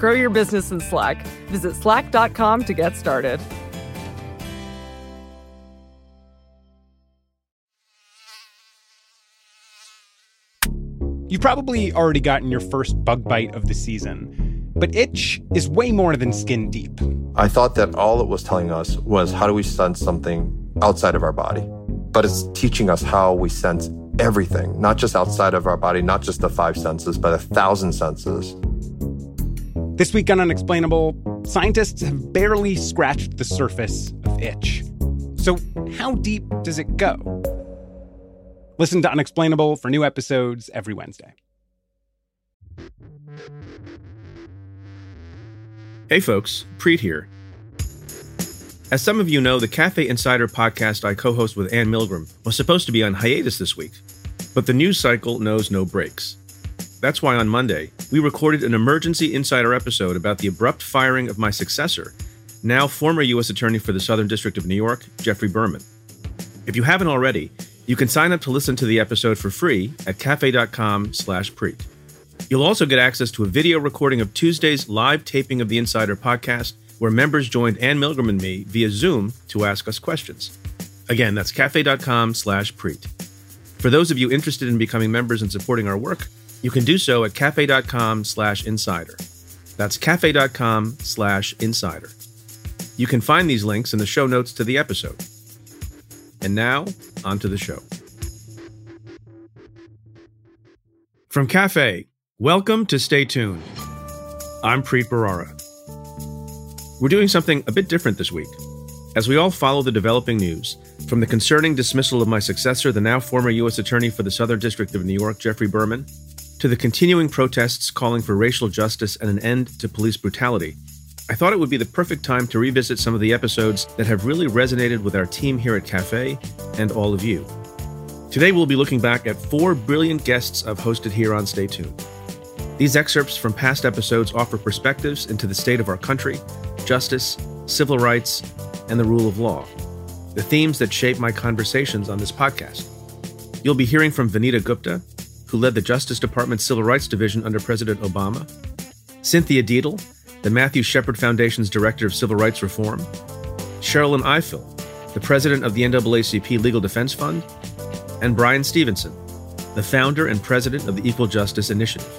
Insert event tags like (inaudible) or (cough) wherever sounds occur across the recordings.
Grow your business in Slack. Visit slack.com to get started. You've probably already gotten your first bug bite of the season, but itch is way more than skin deep. I thought that all it was telling us was how do we sense something outside of our body? But it's teaching us how we sense everything, not just outside of our body, not just the five senses, but a thousand senses. This week on Unexplainable, scientists have barely scratched the surface of itch. So, how deep does it go? Listen to Unexplainable for new episodes every Wednesday. Hey folks, Preet here. As some of you know, the Cafe Insider podcast I co host with Anne Milgram was supposed to be on hiatus this week, but the news cycle knows no breaks. That's why on Monday, we recorded an emergency insider episode about the abrupt firing of my successor, now former U.S. Attorney for the Southern District of New York, Geoffrey Berman. If you haven't already, you can sign up to listen to the episode for free at cafe.com slash preet. You'll also get access to a video recording of Tuesday's live taping of the Insider podcast, where members joined Anne Milgram and me via Zoom to ask us questions. Again, that's cafe.com slash preet. For those of you interested in becoming members and supporting our work, you can do so at cafe.com slash insider. That's cafe.com slash insider. You can find these links in the show notes to the episode. And now, on to the show. From Cafe, welcome to Stay Tuned. I'm Preet Bharara. We're doing something a bit different this week. As we all follow the developing news, from the concerning dismissal of my successor, the now former U.S. Attorney for the Southern District of New York, Geoffrey Berman, to the continuing protests calling for racial justice and an end to police brutality, I thought it would be the perfect time to revisit some of the episodes that have really resonated with our team here at Cafe and all of you. Today, we'll be looking back at four brilliant guests I've hosted here on Stay Tuned. These excerpts from past episodes offer perspectives into the state of our country, justice, civil rights, and the rule of law, the themes that shape my conversations on this podcast. You'll be hearing from Vanita Gupta, who led the Justice Department's Civil Rights Division under President Obama, Cynthia Deitle, the Matthew Shepard Foundation's Director of Civil Rights Reform, Sherrilyn Ifill, the President of the NAACP Legal Defense Fund, and Bryan Stevenson, the founder and president of the Equal Justice Initiative.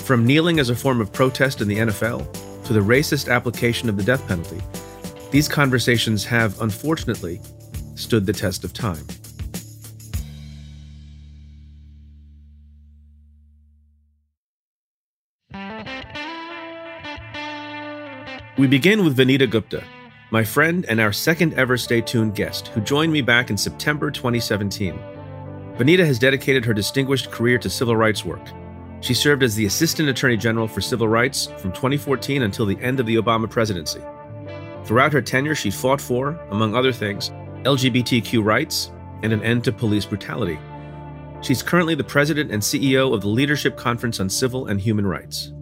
From kneeling as a form of protest in the NFL to the racist application of the death penalty, these conversations have, unfortunately, stood the test of time. We begin with Vanita Gupta, my friend and our second ever Stay Tuned guest, who joined me back in September 2017. Vanita has dedicated her distinguished career to civil rights work. She served as the Assistant Attorney General for Civil Rights from 2014 until the end of the Obama presidency. Throughout her tenure, she fought for, among other things, LGBTQ rights and an end to police brutality. She's currently the president and CEO of the Leadership Conference on Civil and Human Rights.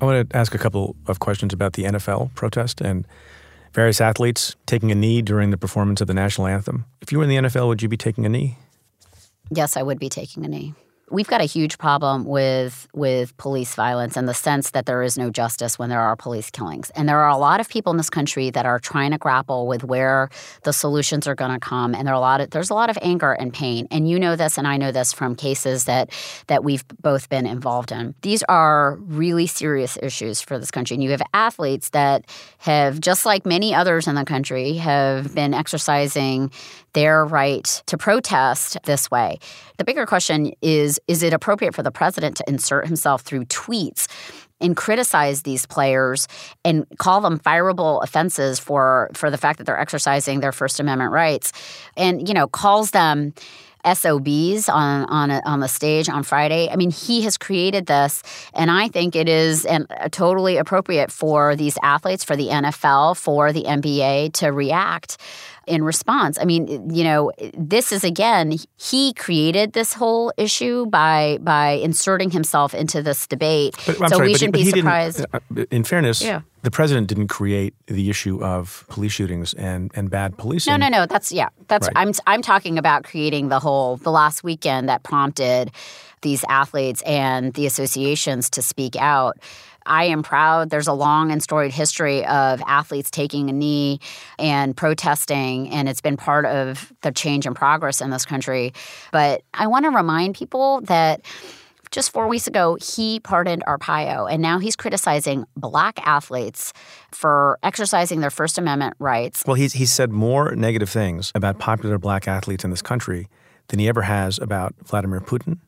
I want to ask a couple of questions about the NFL protest and various athletes taking a knee during the performance of the national anthem. If you were in the NFL, would you be taking a knee? Yes, I would be taking a knee. We've got a huge problem with with police violence and the sense that there is no justice when there are police killings. And there are a lot of people in this country that are trying to grapple with where the solutions are going to come. And there are a lot of there's a lot of anger and pain. And you know this, and I know this from cases that that we've both been involved in. These are really serious issues for this country. And you have athletes that have, just like many others in the country, have been exercising their right to protest this way. The bigger question is is it appropriate for the president to insert himself through tweets and criticize these players and call them fireable offenses for for the fact that they're exercising their first amendment rights and you know calls them SOBs on on a, on the stage on Friday. I mean, he has created this, and I think it is an, totally appropriate for these athletes, for the NFL, for the NBA to react in response. I mean, you know, this is again, he created this whole issue by by inserting himself into this debate. But, so sorry, we shouldn't but be he surprised. Didn't, uh, in fairness, Yeah. the president didn't create the issue of police shootings and, and bad policing. No, no, no. That's yeah. That's Right. I'm I'm talking about creating the whole the last weekend that prompted these athletes and the associations to speak out. I am proud. There's a long and storied history of athletes taking a knee and protesting, and it's been part of the change and progress in this country. But I want to remind people that just four weeks ago, he pardoned Arpaio, and now he's criticizing black athletes for exercising their First Amendment rights. Well, he's, he's said more negative things about popular black athletes in this country than he ever has about Vladimir Putin.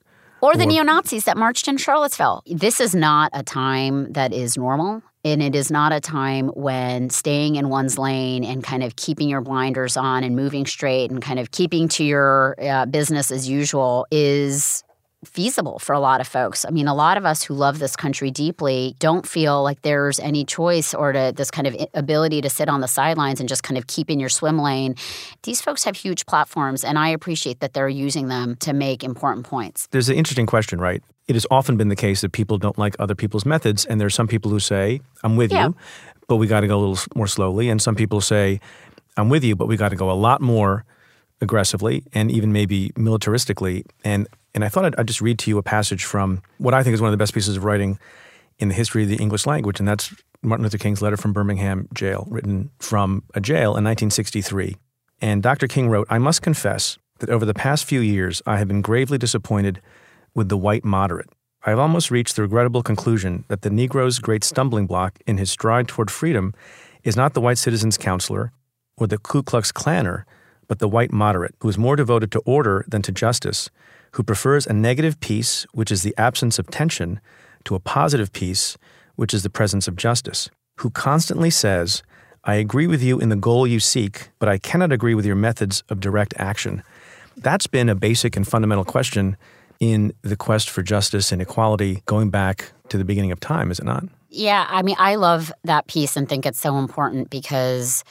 Or the neo Nazis that marched in Charlottesville. This is not a time that is normal. And it is not a time when staying in one's lane and kind of keeping your blinders on and moving straight and kind of keeping to your uh, business as usual is feasible for a lot of folks. I mean, a lot of us who love this country deeply don't feel like there's any choice or to this kind of ability to sit on the sidelines and just kind of keep in your swim lane. These folks have huge platforms, and I appreciate that they're using them to make important points. There's an interesting question, right? It has often been the case that people don't like other people's methods, and there are some people who say, I'm with Yeah. you, but we got to go a little more slowly. And some people say, I'm with you, but we got to go a lot more aggressively and even maybe militaristically. And, and I thought I'd, I'd just read to you a passage from what I think is one of the best pieces of writing in the history of the English language, and that's Martin Luther King's letter from Birmingham jail, written from a jail in 1963. And Dr. King wrote, I must confess that over the past few years, I have been gravely disappointed with the white moderate. I have almost reached the regrettable conclusion that the Negro's great stumbling block in his stride toward freedom is not the white citizen's councilor or the Ku Klux Klanner, but the white moderate, who is more devoted to order than to justice, who prefers a negative peace, which is the absence of tension, to a positive peace, which is the presence of justice, who constantly says, I agree with you in the goal you seek, but I cannot agree with your methods of direct action. That's been a basic and fundamental question in the quest for justice and equality going back to the beginning of time, is it not? Yeah, I mean, I love that piece and think it's so important because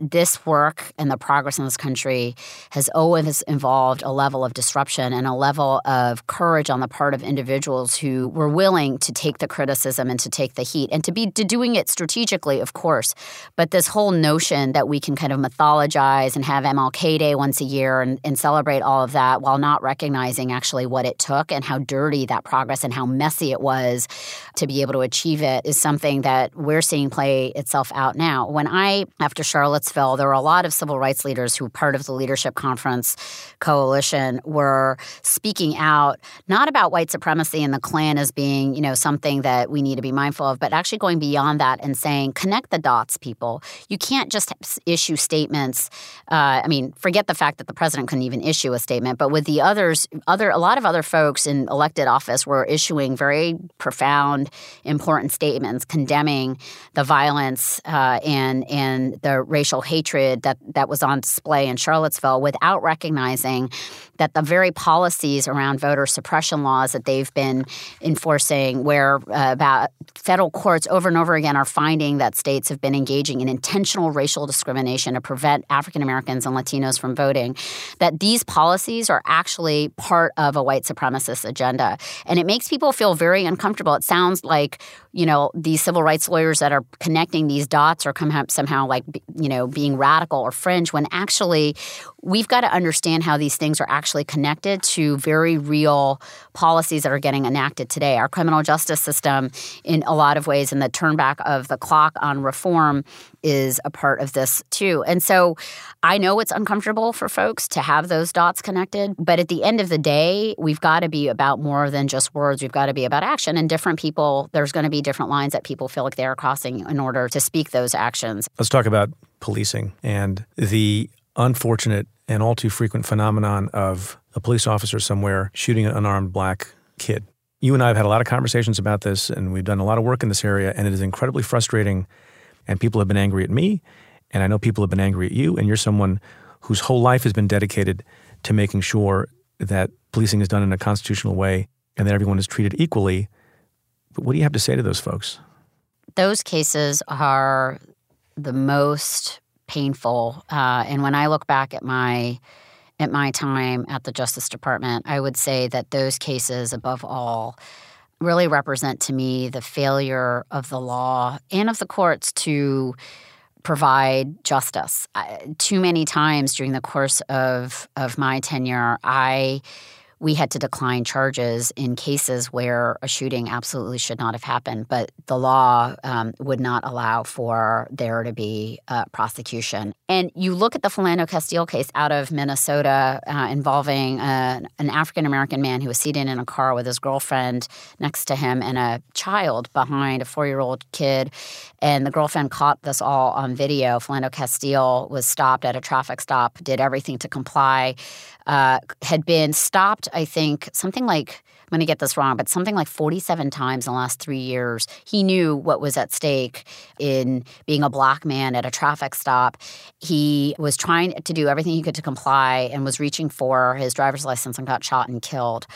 this work and the progress in this country has always involved a level of disruption and a level of courage on the part of individuals who were willing to take the criticism and to take the heat and to be to doing it strategically, of course. But this whole notion that we can kind of mythologize and have MLK Day once a year and, and celebrate all of that while not recognizing actually what it took and how dirty that progress and how messy it was to be able to achieve it is something that we're seeing play itself out now. When I, after There were a lot of civil rights leaders who, part of the Leadership Conference Coalition, were speaking out not about white supremacy and the Klan as being, you know, something that we need to be mindful of, but actually going beyond that and saying, connect the dots, people. You can't just issue statements. Uh, I mean, forget the fact that the president couldn't even issue a statement, but with the others, other a lot of other folks in elected office were issuing very profound, important statements condemning the violence uh, and and the racial hatred that that was on display in Charlottesville, without recognizing that the very policies around voter suppression laws that they've been enforcing, where uh, about federal courts over and over again are finding that states have been engaging in intentional racial discrimination to prevent African Americans and Latinos from voting, that these policies are actually part of a white supremacist agenda. And it makes people feel very uncomfortable. It sounds like, you know, these civil rights lawyers that are connecting these dots are somehow like, you know, being radical or fringe when actually we've got to understand how these things are actually connected to very real policies that are getting enacted today. Our criminal justice system, in a lot of ways, in the turn back of the clock on reform is a part of this too. And so I know it's uncomfortable for folks to have those dots connected, but at the end of the day, we've got to be about more than just words. We've got to be about action. And different people, there's going to be different lines that people feel like they're crossing in order to speak those actions. Let's talk about policing and the unfortunate and all too frequent phenomenon of a police officer somewhere shooting an unarmed black kid. You and I have had a lot of conversations about this, and we've done a lot of work in this area, and it is incredibly frustrating. And people have been angry at me, and I know people have been angry at you, and you're someone whose whole life has been dedicated to making sure that policing is done in a constitutional way and that everyone is treated equally. But what do you have to say to those folks? Those cases are the most painful. Uh, and when I look back at my at my time at the Justice Department, I would say that those cases, above all, really represent to me the failure of the law and of the courts to provide justice. too many times during the course of of my tenure, I we had to decline charges in cases where a shooting absolutely should not have happened, but the law um, would not allow for there to be a prosecution. And you look at the Philando Castile case out of Minnesota uh, involving uh, an African American man who was seated in a car with his girlfriend next to him and a child behind, a four year old kid. And the girlfriend caught this all on video. Philando Castile was stopped at a traffic stop, did everything to comply uh, had been stopped, I think, something like, I'm going to get this wrong, but something like 47 times in the last three years. He knew what was at stake in being a black man at a traffic stop. He was trying to do everything he could to comply and was reaching for his driver's license and got shot and killed.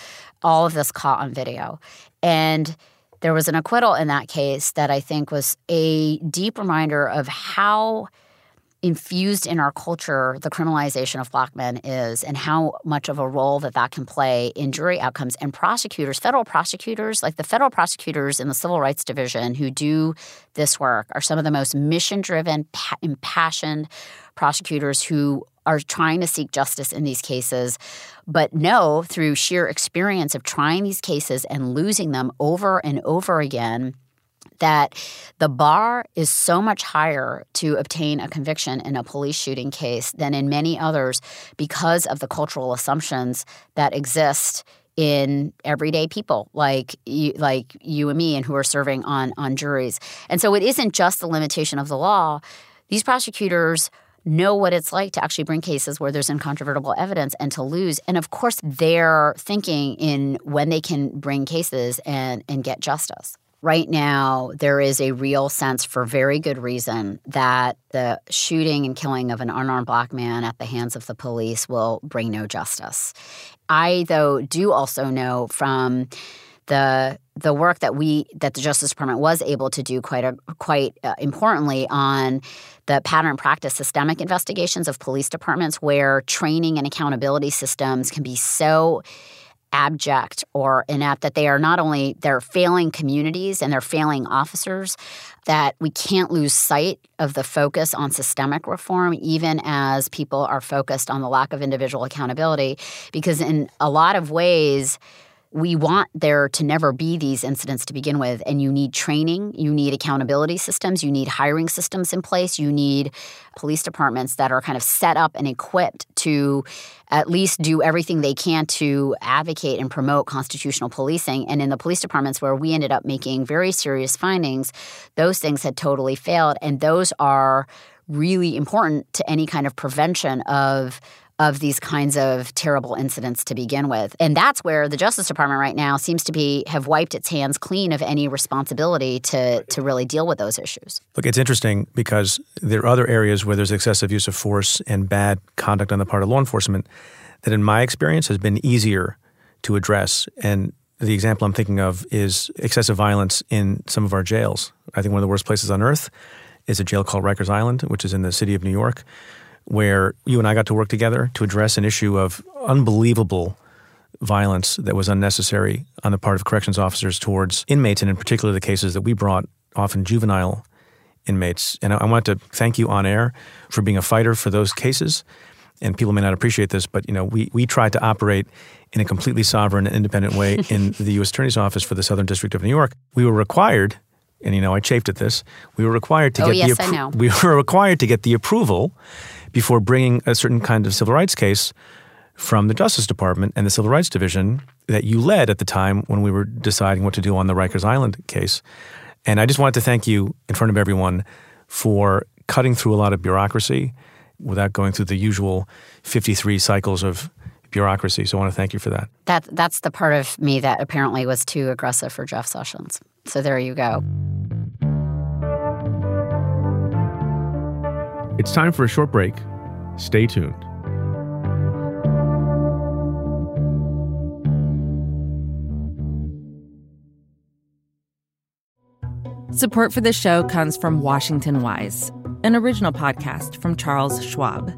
All of this caught on video. And there was an acquittal in that case that I think was a deep reminder of how infused in our culture the criminalization of black men is and how much of a role that that can play in jury outcomes. And prosecutors federal prosecutors like the federal prosecutors in the civil rights division who do this work are some of the most mission driven impassioned prosecutors who are trying to seek justice in these cases, but know through sheer experience of trying these cases and losing them over and over again that the bar is so much higher to obtain a conviction in a police shooting case than in many others because of the cultural assumptions that exist in everyday people like you, like you and me and who are serving on on juries. And so it isn't just the limitation of the law. These prosecutors know what it's like to actually bring cases where there's incontrovertible evidence and to lose. And of course, they're thinking in when they can bring cases and, and get justice. Right now, there is a real sense, for very good reason, that the shooting and killing of an unarmed black man at the hands of the police will bring no justice. I, though, do also know from the the work that we that the Justice Department was able to do quite a, quite uh, importantly on the pattern practice systemic investigations of police departments where training and accountability systems can be so abject or inept that they are not only they're failing communities and they're failing officers that we can't lose sight of the focus on systemic reform even as people are focused on the lack of individual accountability because in a lot of ways we want there to never be these incidents to begin with. And you need training, you need accountability systems, you need hiring systems in place, you need police departments that are kind of set up and equipped to at least do everything they can to advocate and promote constitutional policing. And in the police departments where we ended up making very serious findings, those things had totally failed. And those are really important to any kind of prevention of of these kinds of terrible incidents to begin with. And that's where the Justice Department right now seems to be have wiped its hands clean of any responsibility to to really deal with those issues. Look, it's interesting because there are other areas where there's excessive use of force and bad conduct on the part of law enforcement that in my experience has been easier to address and the example I'm thinking of is excessive violence in some of our jails. I think one of the worst places on earth is a jail called Rikers Island, which is in the city of New York where you and I got to work together to address an issue of unbelievable violence that was unnecessary on the part of corrections officers towards inmates, and in particular the cases that we brought, often juvenile inmates. And I, I want to thank you on air for being a fighter for those cases. And people may not appreciate this, but you know we we tried to operate in a completely sovereign and independent way (laughs) in the U.S. Attorney's Office for the Southern District of New York. We were required, and you know I chafed at this. We were required to oh, get yes, the appro- we (laughs) were required to get the approval before bringing a certain kind of civil rights case from the Justice Department and the Civil Rights Division that you led at the time when we were deciding what to do on the Rikers Island case. And I just wanted to thank you in front of everyone for cutting through a lot of bureaucracy without going through the usual 53 cycles of bureaucracy. So I want to thank you for that. That that's the part of me that apparently was too aggressive for Jeff Sessions. So there you go. It's time for a short break. Stay tuned. Support for the show comes from Washington Wise, an original podcast from Charles Schwab.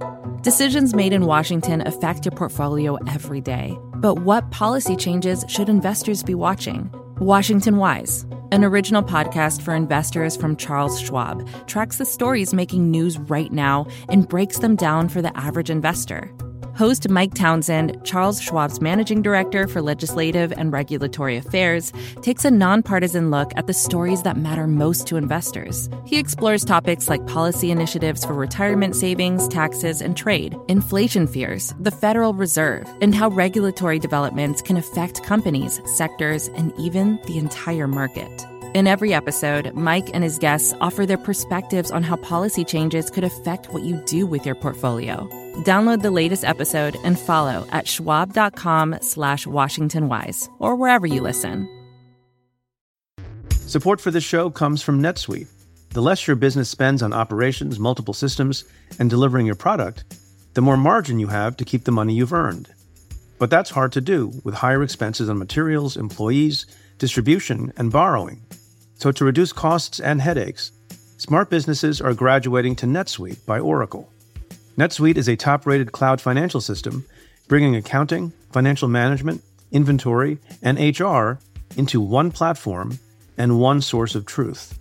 Decisions made in Washington affect your portfolio every day, but what policy changes should investors be watching? Washington Wise, an original podcast for investors from Charles Schwab, tracks the stories making news right now and breaks them down for the average investor. Host Mike Townsend, Charles Schwab's managing director for legislative and regulatory affairs, takes a nonpartisan look at the stories that matter most to investors. He explores topics like policy initiatives for retirement savings, taxes, and trade, inflation fears, the Federal Reserve, and how regulatory developments can affect companies, sectors, and even the entire market. In every episode, Mike and his guests offer their perspectives on how policy changes could affect what you do with your portfolio. Download the latest episode and follow at schwab.com slash washingtonwise or wherever you listen. Support for this show comes from NetSuite. The less your business spends on operations, multiple systems, and delivering your product, the more margin you have to keep the money you've earned. But that's hard to do with higher expenses on materials, employees, distribution, and borrowing. So to reduce costs and headaches, smart businesses are graduating to NetSuite by Oracle. NetSuite is a top rated cloud financial system bringing accounting, financial management, inventory, and HR into one platform and one source of truth.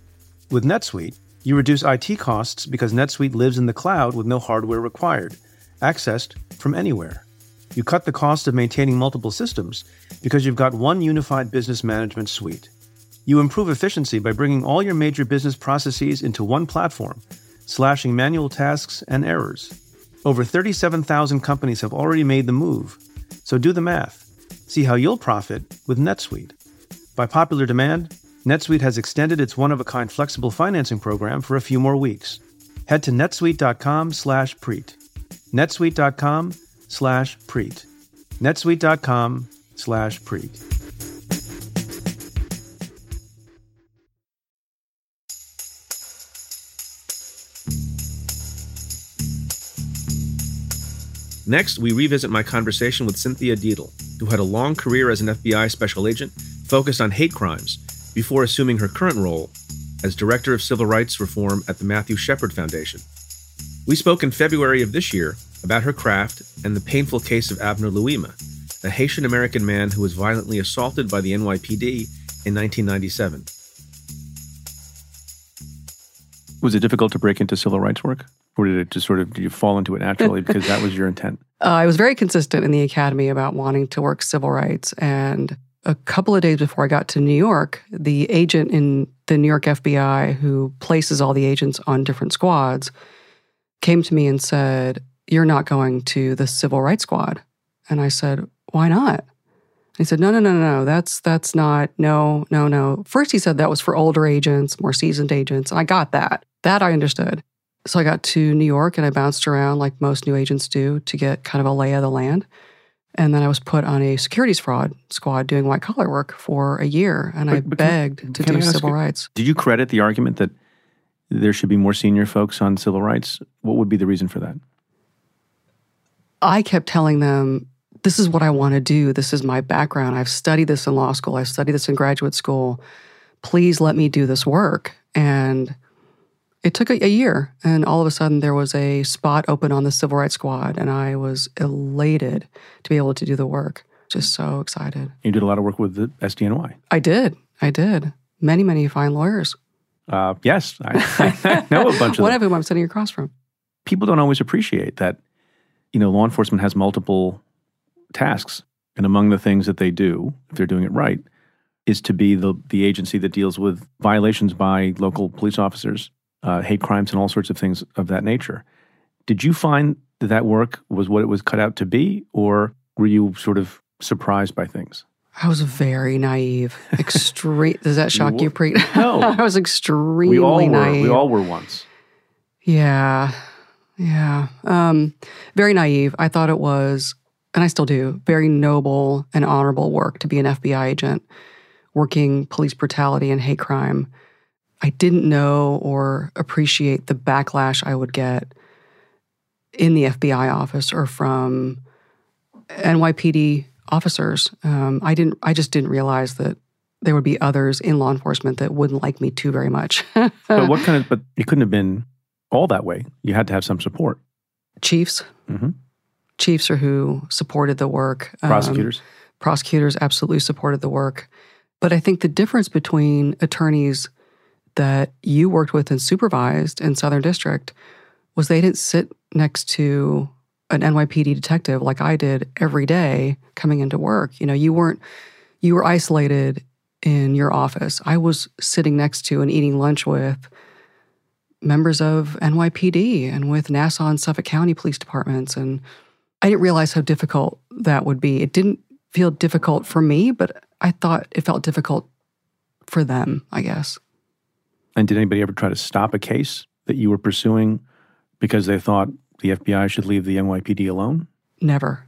With NetSuite, you reduce IT costs because NetSuite lives in the cloud with no hardware required, accessed from anywhere. You cut the cost of maintaining multiple systems because you've got one unified business management suite. You improve efficiency by bringing all your major business processes into one platform, slashing manual tasks and errors. Over 37,000 companies have already made the move, so do the math. See how you'll profit with NetSuite. By popular demand, NetSuite has extended its one-of-a-kind flexible financing program for a few more weeks. Head to netsuite.com/preet. netsuite.com slash preet. netsuite.com slash preet. Next, we revisit my conversation with Cynthia Deitle, who had a long career as an FBI special agent focused on hate crimes before assuming her current role as Director of Civil Rights Reform at the Matthew Shepard Foundation. We spoke in February of this year about her craft and the painful case of Abner Louima, a Haitian American man who was violently assaulted by the NYPD in 1997. Was it difficult to break into civil rights work? Or did it just sort of, did you fall into it naturally because that was your intent? (laughs) Uh, I was very consistent in the academy about wanting to work civil rights. And a couple of days before I got to New York, the agent in the New York FBI who places all the agents on different squads came to me and said, You're not going to the civil rights squad. And I said, Why not? He said, No, no, no, no, that's that's not, no, no, no. First he said that was for older agents, more seasoned agents. I got that. That I understood. So I got to New York and I bounced around like most new agents do to get kind of a lay of the land. And then I was put on a securities fraud squad doing white collar work for a year. And but, I but begged can, to can do civil you, rights. Did you credit the argument that there should be more senior folks on civil rights? What would be the reason for that? I kept telling them, this is what I want to do. This is my background. I've studied this in law school, I've studied this in graduate school. Please let me do this work. And it took a, a, year, and all of a sudden there was a spot open on the Civil Rights Squad, and I was elated to be able to do the work. Just so excited. You did a lot of work with the SDNY. I did. I did. Many, many fine lawyers. Uh, yes, I, I, (laughs) know a bunch of One of whom I'm sitting across from. People don't always appreciate that. You know, law enforcement has multiple tasks, and among the things that they do, if they're doing it right, is to be the the agency that deals with violations by local police officers uh, hate crimes and all sorts of things of that nature. Did you find that that work was what it was cut out to be, or were you sort of surprised by things? I was very naive. (laughs) Extreme. Does that shock you, you Preet? (laughs) No, I was extremely we all naive. Were, we all were once. Yeah, yeah. Um, very naive. I thought it was, and I still do, very noble and honorable work to be an FBI agent, working police brutality and hate crime. I didn't know or appreciate the backlash I would get in the FBI office or from NYPD officers. Um, I didn't. I just didn't realize that there would be others in law enforcement that wouldn't like me too very much. (laughs) but what kind of, but it couldn't have been all that way. You had to have some support. Chiefs. Mm-hmm. Chiefs are who supported the work. Um, prosecutors. prosecutors absolutely supported the work. But I think the difference between attorneys that you worked with and supervised in Southern District was they didn't sit next to an NYPD detective like I did every day coming into work. You know, you weren't you were isolated in your office. I was sitting next to and eating lunch with members of NYPD and with Nassau and Suffolk County police departments and I didn't realize how difficult that would be. It didn't feel difficult for me, but I thought it felt difficult for them, I guess. And did anybody ever try to stop a case that you were pursuing because they thought the FBI should leave the NYPD alone? Never.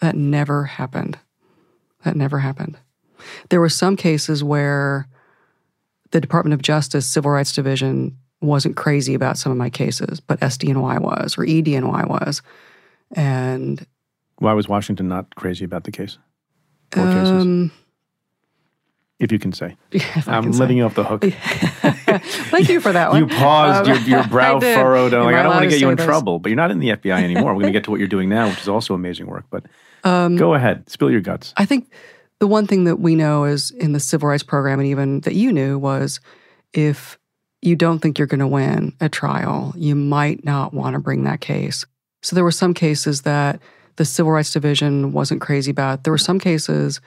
That never happened. That never happened. There were some cases where the Department of Justice Civil Rights Division wasn't crazy about some of my cases, but SDNY was or EDNY was. And why was Washington not crazy about the case? Four um, cases. If you can say. (laughs) I'm letting say. you off the hook. (laughs) Thank you for that one. You paused, um, your, your, (laughs) brow furrowed. I'm like, I don't want to get you in trouble, but you're not in the FBI anymore. We're going to get to what you're doing now, which is also amazing work. But um, go ahead, spill your guts. I think the one thing that we know is in the civil rights program, and even that you knew, was if you don't think you're going to win a trial, you might not want to bring that case. So there were some cases that the Civil Rights Division wasn't crazy about. There were some cases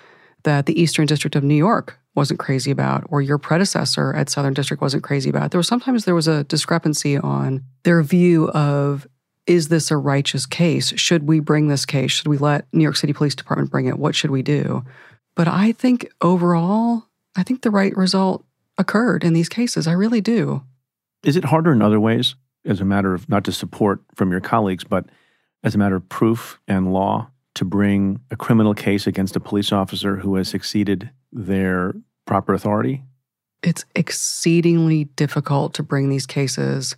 that the Eastern District of New York wasn't crazy about, or your predecessor at Southern District wasn't crazy about. There was sometimes there was a discrepancy on their view of is this a righteous case? Should we bring this case? Should we let New York City Police Department bring it? What should we do? But I think overall, I think the right result occurred in these cases. I really do. Is it harder in other ways? as a matter of not just support from your colleagues, but as a matter of proof and law to bring a criminal case against a police officer who has exceeded their proper authority? It's exceedingly difficult to bring these cases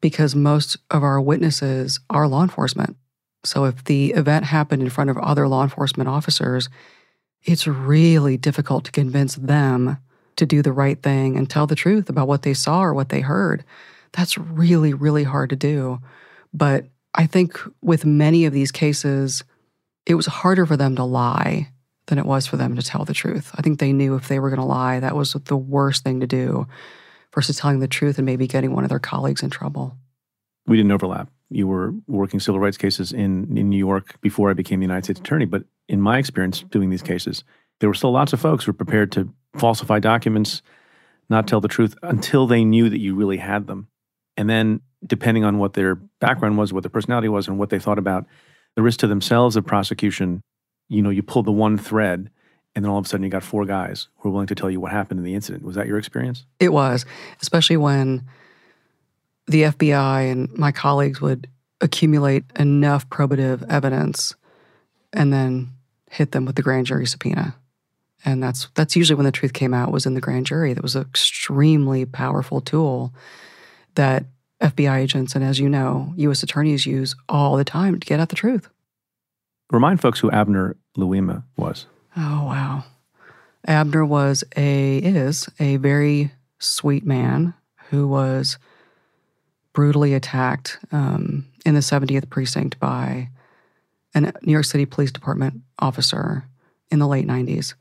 because most of our witnesses are law enforcement. So if the event happened in front of other law enforcement officers, it's really difficult to convince them to do the right thing and tell the truth about what they saw or what they heard. That's really, really hard to do. But I think with many of these cases, it was harder for them to lie than it was for them to tell the truth. I think they knew if they were going to lie, that was the worst thing to do versus telling the truth and maybe getting one of their colleagues in trouble. We didn't overlap. You were working civil rights cases in, in New York before I became the United States Attorney. But in my experience doing these cases, there were still lots of folks who were prepared to falsify documents, not tell the truth until they knew that you really had them. And then, depending on what their background was, what their personality was, and what they thought about the risk to themselves of prosecution, you know, you pull the one thread, and then all of a sudden you got four guys who are willing to tell you what happened in the incident. Was that your experience? It was, especially when the FBI and my colleagues would accumulate enough probative evidence and then hit them with the grand jury subpoena. And that's that's usually when the truth came out was in the grand jury. That was an extremely powerful tool that FBI agents and, as you know, U.S. attorneys use all the time to get at the truth. Remind folks who Abner Louima was. Oh, wow. Abner was a, is a very sweet man who was brutally attacked um, in the 70th precinct by a New York City Police Department officer in the late 90s.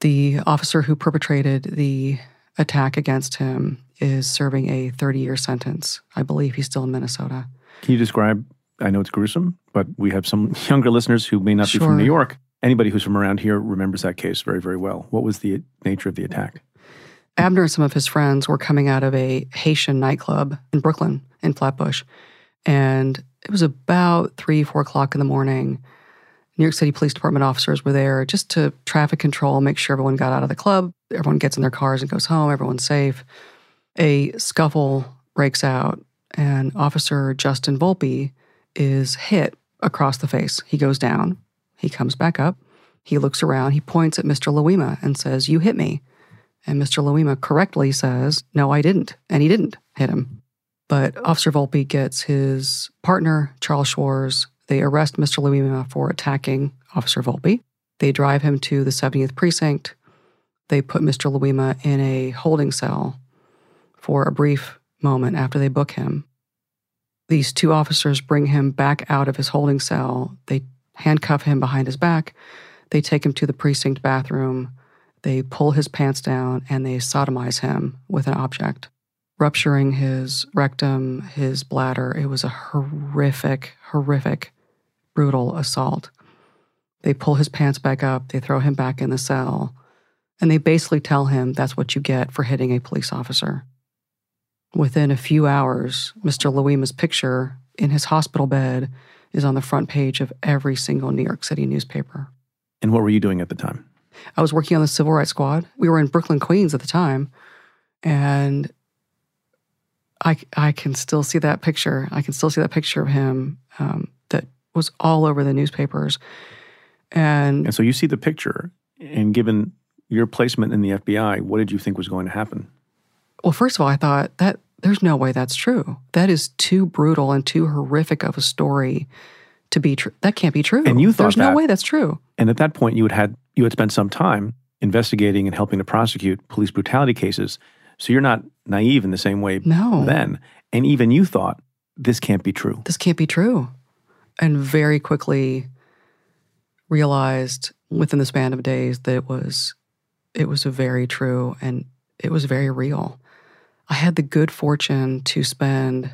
The officer who perpetrated the attack against him is serving a 30 year sentence. I believe he's still in Minnesota. Can you describe? I know it's gruesome, but we have some (laughs) younger listeners who may not sure. be from New York. Anybody who's from around here remembers that case very, very well. What was the nature of the attack? Abner and some of his friends were coming out of a Haitian nightclub in Brooklyn, in Flatbush. And it was about three, four o'clock in the morning. New York City Police Department officers were there just to traffic control, make sure everyone got out of the club, everyone gets in their cars and goes home, everyone's safe a scuffle breaks out, and Officer Justin Volpe is hit across the face. He goes down. He comes back up. He looks around. He points at Mr. Louima and says, You hit me. And Mr. Louima correctly says, No, I didn't. And he didn't hit him. But Officer Volpe gets his partner, Charles Schwartz. They arrest Mr. Louima for attacking Officer Volpe. They drive him to the 70th precinct. they put Mr. Louima in a holding cell for a brief moment after they book him. These two officers bring him back out of his holding cell. They handcuff him behind his back. They take him to the precinct bathroom. They pull his pants down and they sodomize him with an object, rupturing his rectum, his bladder. It was a horrific, horrific, brutal assault. They pull his pants back up, they throw him back in the cell, and they basically tell him that's what you get for hitting a police officer. Within a few hours, Mr. Louima's picture in his hospital bed is on the front page of every single New York City newspaper. And what were you doing at the time? I was working on the Civil Rights Squad. We were in Brooklyn, Queens at the time. And I, I can still see that picture. I can still see that picture of him um, that was all over the newspapers. And, and so you see the picture, and given your placement in the FBI, what did you think was going to happen? Well, first of all, I thought that there's no way that's true. That is too brutal and too horrific of a story to be true. That can't be true. And you thought there's that, no way that's true. And at that point, you had had you had spent some time investigating and helping to prosecute police brutality cases. So you're not naive in the same way no. then. And even you thought this can't be true. This can't be true. And very quickly realized within the span of days that it was it was very true and it was very real. I had the good fortune to spend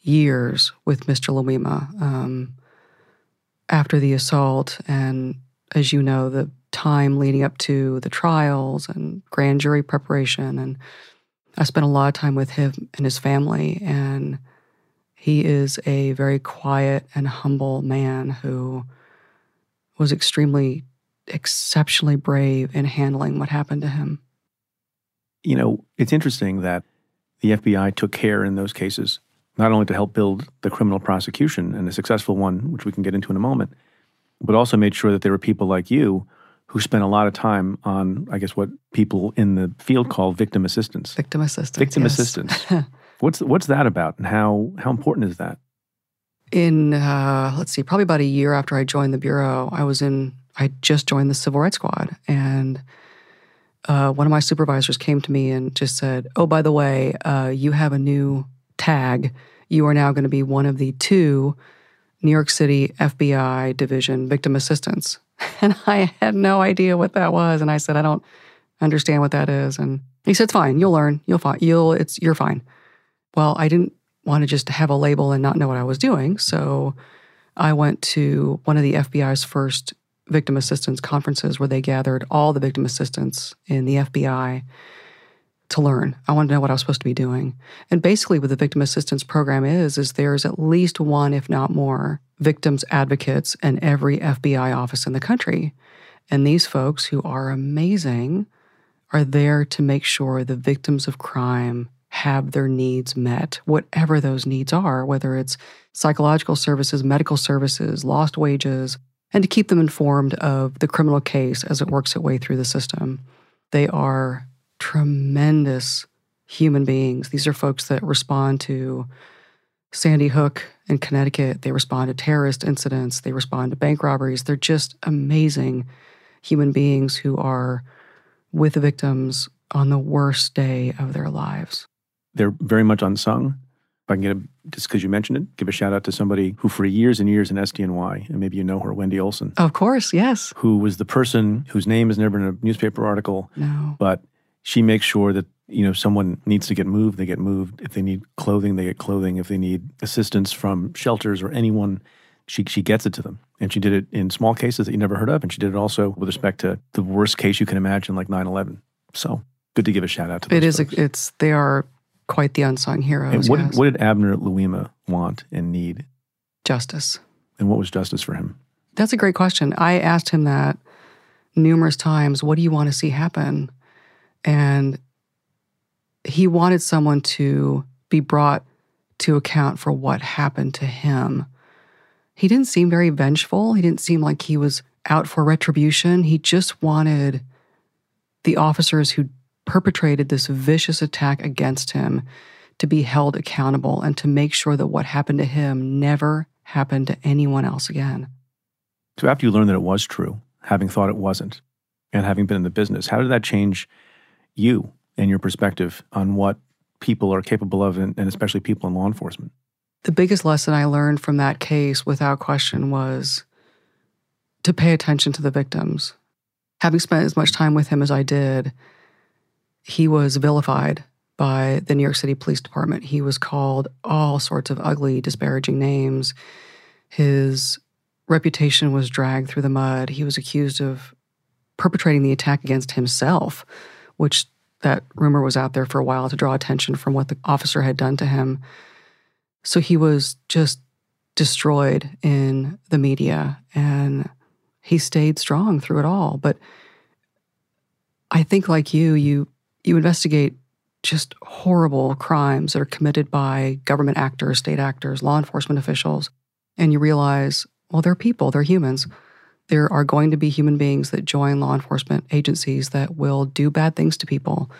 years with Mr. Louima um, after the assault, and as you know, the time leading up to the trials and grand jury preparation, and I spent a lot of time with him and his family, and he is a very quiet and humble man who was extremely, exceptionally brave in handling what happened to him. You know, it's interesting that the FBI took care in those cases, not only to help build the criminal prosecution and a successful one, which we can get into in a moment, but also made sure that there were people like you who spent a lot of time on, I guess, what people in the field call victim assistance. Victim assistance. Victim yes. assistance. (laughs) what's what's that about, and how how important is that? in uh, let's see, probably about a year after I joined the bureau, I was in. I just joined the Civil Rights Squad, and uh, one of my supervisors came to me and just said, "Oh, by the way, uh, you have a new tag. You are now going to be one of the two New York City FBI Division victim assistants." (laughs) And I had no idea what that was, and I said, "I don't understand what that is." And he said, "It's fine. You'll learn. You'll find. You'll. It's you're fine." Well, I didn't want to just have a label and not know what I was doing. So I went to one of the FBI's first victim assistance conferences where they gathered all the victim assistants in the FBI to learn. I wanted to know what I was supposed to be doing. And basically what the victim assistance program is is there's at least one if not more victims advocates in every FBI office in the country. And these folks who are amazing are there to make sure the victims of crime have their needs met, whatever those needs are, whether it's psychological services, medical services, lost wages, and to keep them informed of the criminal case as it works its way through the system. They are tremendous human beings. These are folks that respond to Sandy Hook in Connecticut. They respond to terrorist incidents. They respond to bank robberies. They're just amazing human beings who are with the victims on the worst day of their lives. They're very much unsung. If I can get a, just because you mentioned it, give a shout out to somebody who, for years and years in SDNY, and maybe you know her, Wendy Olson. Of course, yes. Who was the person whose name is never in a newspaper article. No. But she makes sure that you know someone needs to get moved, they get moved. If they need clothing, they get clothing. If they need assistance from shelters or anyone, she she gets it to them. And she did it in small cases that you never heard of, and she did it also with respect to the worst case you can imagine, like 9-11. So good to give a shout out to. It is. folks. It's they are quite the unsung heroes. And what, yes. did, what did Abner Louima want and need? justice? And what was justice for him? That's a great question. I asked him that numerous times. What do you want to see happen? And he wanted someone to be brought to account for what happened to him. He didn't seem very vengeful. He didn't seem like he was out for retribution. He just wanted the officers who perpetrated this vicious attack against him to be held accountable and to make sure that what happened to him never happened to anyone else again. So after you learned that it was true, having thought it wasn't, and having been in the business. How did that change you and your perspective on what people are capable of, and, and especially people in law enforcement? The biggest lesson I learned from that case, without question, was to pay attention to the victims. Having spent as much time with him as I did, he was vilified by the New York City Police Department. He was called all sorts of ugly, disparaging names. His reputation was dragged through the mud. He was accused of perpetrating the attack against himself, which that rumor was out there for a while to draw attention from what the officer had done to him. So he was just destroyed in the media and he stayed strong through it all. But I think like you, you you investigate just horrible crimes that are committed by government actors, state actors, law enforcement officials, and you realize, well, they're people, they're humans. There are going to be human beings that join law enforcement agencies that will do bad things to people,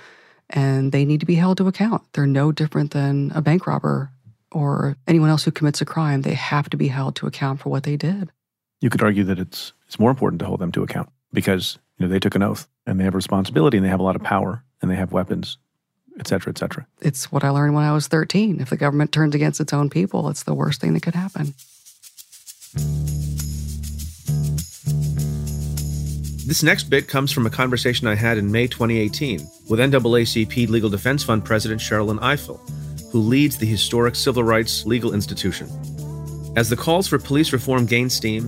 and they need to be held to account. They're no different than a bank robber or anyone else who commits a crime. They have to be held to account for what they did. You could argue that it's it's more important to hold them to account because you know they took an oath and they have responsibility and they have a lot of power and they have weapons, et cetera, et cetera. It's what I learned when I was 13. If the government turns against its own people, it's the worst thing that could happen. This next bit comes from a conversation I had in May 2018 with NAACP Legal Defense Fund President Sherrilyn Ifill, who leads the historic civil rights legal institution. As the calls for police reform gain steam,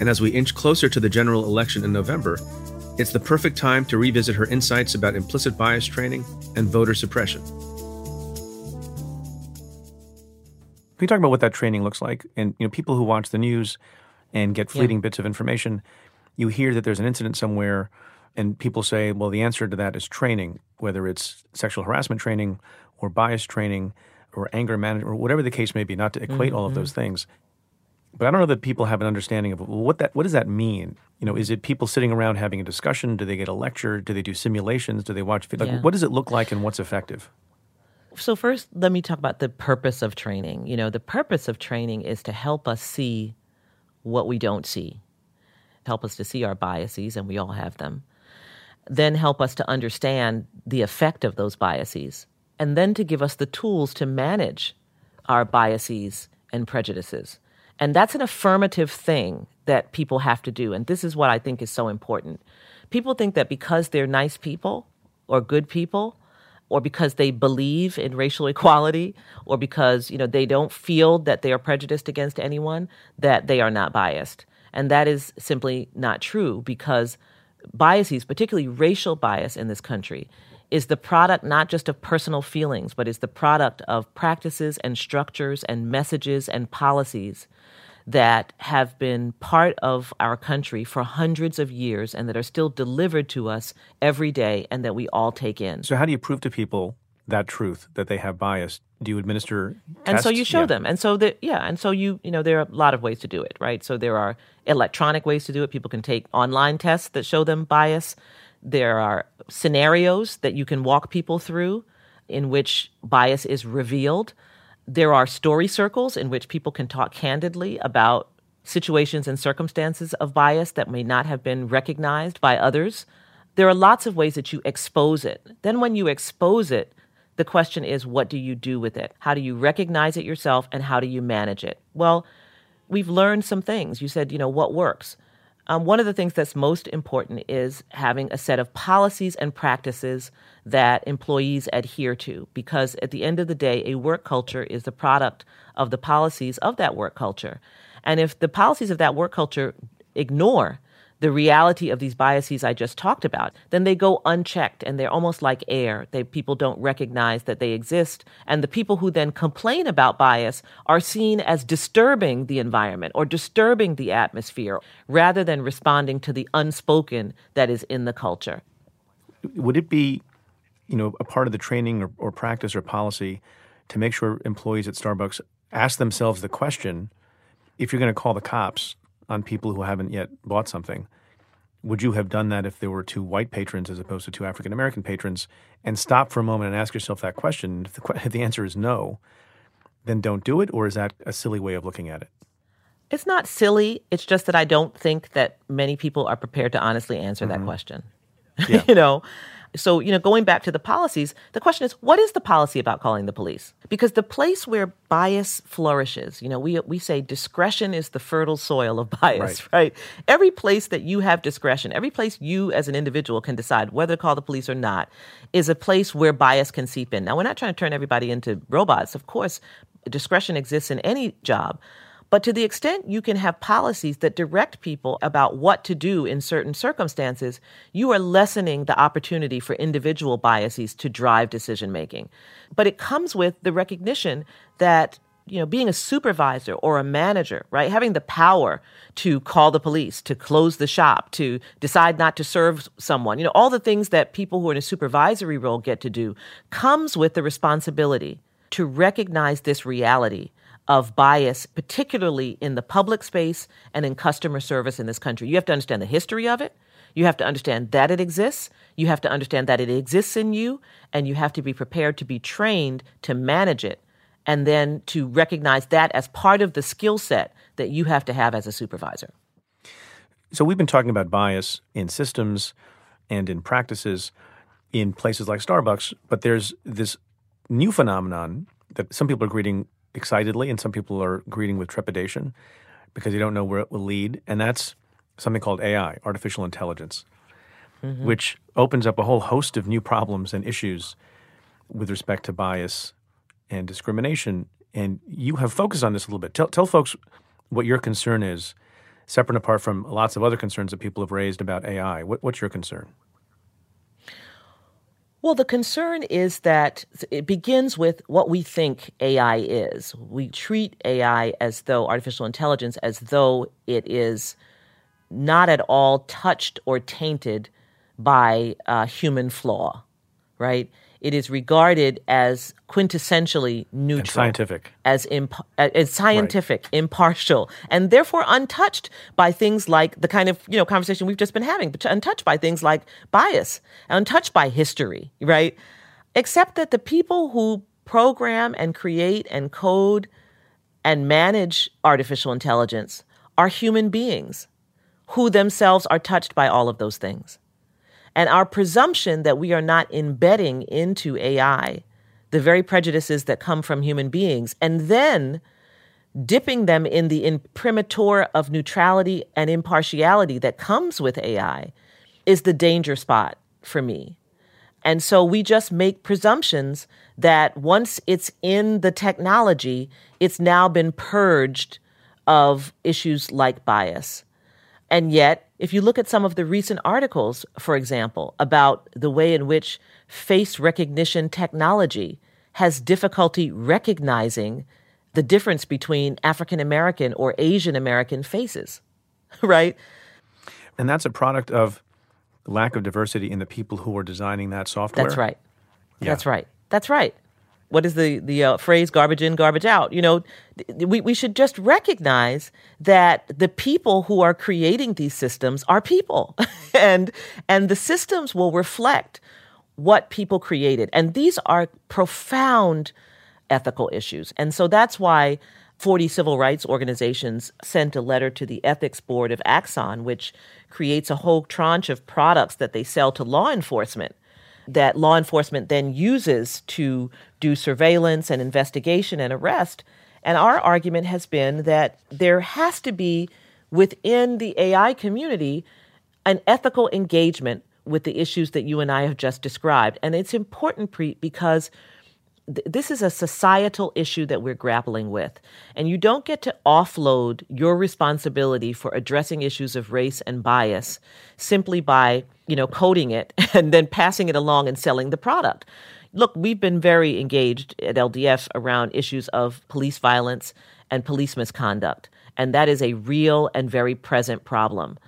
and as we inch closer to the general election in November, it's the perfect time to revisit her insights about implicit bias training and voter suppression. Can you talk about what that training looks like? And you know, people who watch the news and get fleeting yeah. bits of information, you hear that there's an incident somewhere, and people say, well, the answer to that is training, whether it's sexual harassment training or bias training or anger management or whatever the case may be, not to equate mm-hmm. all of mm-hmm. those things. But I don't know that people have an understanding of what that what does that mean. You know, is it people sitting around having a discussion? Do they get a lecture? Do they do simulations? Do they watch? Like, yeah. what does it look like, and what's effective? So first, let me talk about the purpose of training. You know, the purpose of training is to help us see what we don't see, help us to see our biases, and we all have them. Then help us to understand the effect of those biases, and then to give us the tools to manage our biases and prejudices. And that's an affirmative thing that people have to do. And this is what I think is so important. People think that because they're nice people or good people, or because they believe in racial (laughs) equality, or because you know they don't feel that they are prejudiced against anyone, that they are not biased. And that is simply not true because biases, particularly racial bias in this country, is the product not just of personal feelings, but is the product of practices and structures and messages and policies that have been part of our country for hundreds of years and that are still delivered to us every day and that we all take in. So, how do you prove to people that truth that they have bias? Do you administer And so you show yeah. them. And so that yeah, and so you you know there are a lot of ways to do it, right? So there are electronic ways to do it. People can take online tests that show them bias. There are scenarios that you can walk people through in which bias is revealed. There are story circles in which people can talk candidly about situations and circumstances of bias that may not have been recognized by others. There are lots of ways that you expose it. Then, when you expose it, the question is, what do you do with it? How do you recognize it yourself and how do you manage it? Well, we've learned some things. You said, you know, what works? Um, one of the things that's most important is having a set of policies and practices that employees adhere to, because at the end of the day, a work culture is the product of the policies of that work culture. And if the policies of that work culture ignore the reality of these biases I just talked about, then they go unchecked and they're almost like air. They, people don't recognize that they exist. And the people who then complain about bias are seen as disturbing the environment or disturbing the atmosphere rather than responding to the unspoken that is in the culture. Would it be, you know, a part of the training or, or practice or policy to make sure employees at Starbucks ask themselves the question if you're going to call the cops on people who haven't yet bought something. Would you have done that if there were two white patrons as opposed to two African American patrons? And stop for a moment and ask yourself that question. If the, (laughs) if the answer is no, then don't do it, or is that a silly way of looking at it? It's not silly. It's just that I don't think that many people are prepared to honestly answer mm-hmm. that question. (laughs) Yeah. you know, so you know, going back to the policies, the question is, what is the policy about calling the police? Because the place where bias flourishes, you know, we we say discretion is the fertile soil of (laughs) bias, Right. right? Every place that you have discretion, every place you as an individual can decide whether to call the police or not, is a place where bias can seep in. Now, we're not trying to turn everybody into robots. Of course, discretion exists in any job. But to the extent you can have policies that direct people about what to do in certain circumstances, you are lessening the opportunity for individual biases to drive decision making. But it comes with the recognition that you know being a supervisor or a manager right having the power to call the police to close the shop to decide not to serve someone you know all the things that people who are in a supervisory role get to do comes with the responsibility to recognize this reality of bias, particularly in the public space and in customer service in this country. You have to understand the history of it. You have to understand that it exists. You have to understand that it exists in you. And you have to be prepared to be trained to manage it and then to recognize that as part of the skill set that you have to have as a supervisor. So we've been talking about bias in systems and in practices in places like Starbucks, but there's this new phenomenon that some people are greeting excitedly and some people are greeting with trepidation because they don't know where it will lead, and that's something called AI, artificial intelligence, mm-hmm. which opens up a whole host of new problems and issues with respect to bias and discrimination. And you have focused on this a little bit. Tell, tell folks what your concern is, separate and apart from lots of other concerns that people have raised about AI. What, what's your concern? Well, the concern is that it begins with what we think AI is. We treat AI as though artificial intelligence as though it is not at all touched or tainted by human flaw, right? It is regarded as quintessentially neutral, And scientific. as imp- uh, as scientific, impartial, and therefore untouched by things like the kind of you know conversation we've just been having, but untouched by things like bias, untouched by history, right? Except that the people who program and create and code and manage artificial intelligence are human beings who themselves are touched by all of those things. And our presumption that we are not embedding into AI the very prejudices that come from human beings and then dipping them in the imprimatur of neutrality and impartiality that comes with AI is the danger spot for me. And so we just make presumptions that once it's in the technology, it's now been purged of issues like bias. And yet, if you look at some of the recent articles, for example, about the way in which face recognition technology has difficulty recognizing the difference between African American or Asian American faces, (laughs) right? And that's a product of lack of diversity in the people who are designing that software. That's right. Yeah. That's right. That's right. What is the the uh, phrase "garbage in, garbage out"? You know, th- we we should just recognize that the people who are creating these systems are people, (laughs) and and the systems will reflect what people created, and these are profound ethical issues, and so that's why. 40 civil rights organizations sent a letter to the ethics board of Axon, which creates a whole tranche of products that they sell to law enforcement that law enforcement then uses to do surveillance and investigation and arrest. And our argument has been that there has to be within the AI community an ethical engagement with the issues that you and I have just described. And it's important Preet, because th- this is a societal issue that we're grappling with. And you don't get to offload your responsibility for addressing issues of race and bias simply by, you know, coding it (laughs) and then passing it along and selling the product. Look, we've been very engaged at LDF around issues of police violence and police misconduct. And that is a real and very present problem.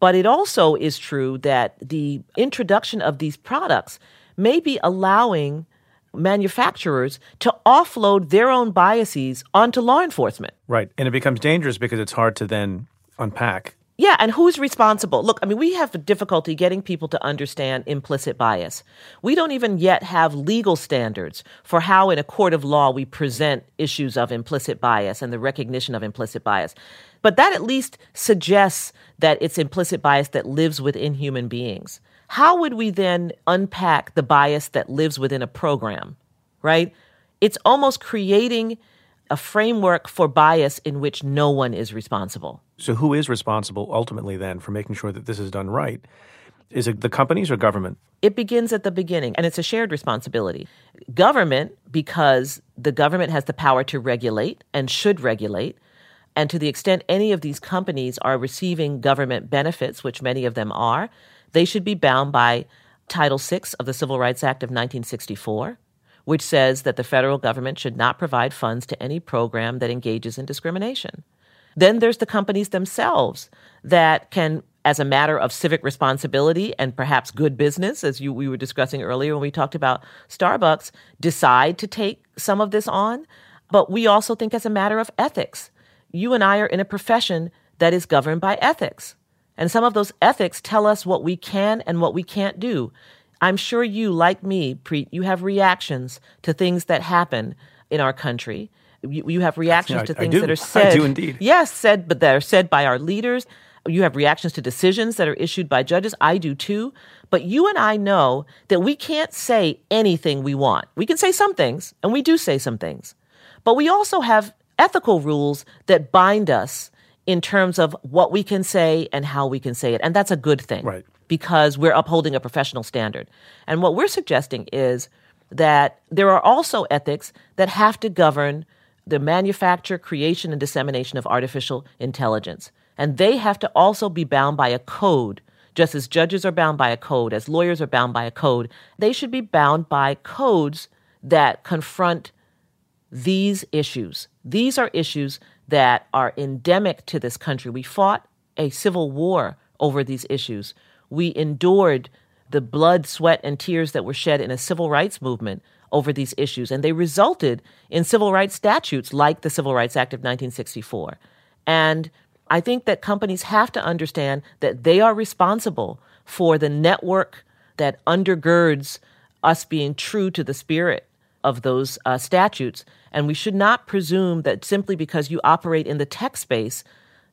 But it also is true that the introduction of these products may be allowing manufacturers to offload their own biases onto law enforcement. Right. And it becomes dangerous because it's hard to then unpack Yeah, and who's responsible? Look, I mean, we have difficulty getting people to understand implicit bias. We don't even yet have legal standards for how, in a court of law, we present issues of implicit bias and the recognition of implicit bias. But that at least suggests that it's implicit bias that lives within human beings. How would we then unpack the bias that lives within a program, right? It's almost creating a framework for bias in which no one is responsible. So, who is responsible ultimately then for making sure that this is done right? Is it the companies or government? It begins at the beginning, and it's a shared responsibility. Government, because the government has the power to regulate and should regulate. And to the extent any of these companies are receiving government benefits, which many of them are, they should be bound by Title VI of the Civil Rights Act of 1964 which says that the federal government should not provide funds to any program that engages in discrimination. Then there's the companies themselves that can as a matter of civic responsibility and perhaps good business, as you, we were discussing earlier when we talked about Starbucks, decide to take some of this on. But we also think as a matter of ethics. You and I are in a profession that is governed by ethics. And some of those ethics tell us what we can and what we can't do. I'm sure you, like me, Preet, you have reactions to things that happen in our country. You, you have reactions Yeah, to I- I things do. that are said. (laughs) I do indeed. Yes, said, but that are said by our leaders. You have reactions to decisions that are issued by judges. I do too. But you and I know that we can't say anything we want. We can say some things, and we do say some things. But we also have ethical rules that bind us in terms of what we can say and how we can say it. And that's a good thing. Right. Because we're upholding a professional standard. And what we're suggesting is that there are also ethics that have to govern the manufacture, creation, and dissemination of artificial intelligence. And they have to also be bound by a code. Just as judges are bound by a code, as lawyers are bound by a code, they should be bound by codes that confront these issues. These are issues that are endemic to this country. We fought a civil war over these issues. We endured the blood, sweat, and tears that were shed in a civil rights movement over these issues, and they resulted in civil rights statutes like the Civil Rights Act of 1964. And I think that companies have to understand that they are responsible for the network that undergirds us being true to the spirit of those uh, statutes. And we should not presume that simply because you operate in the tech space,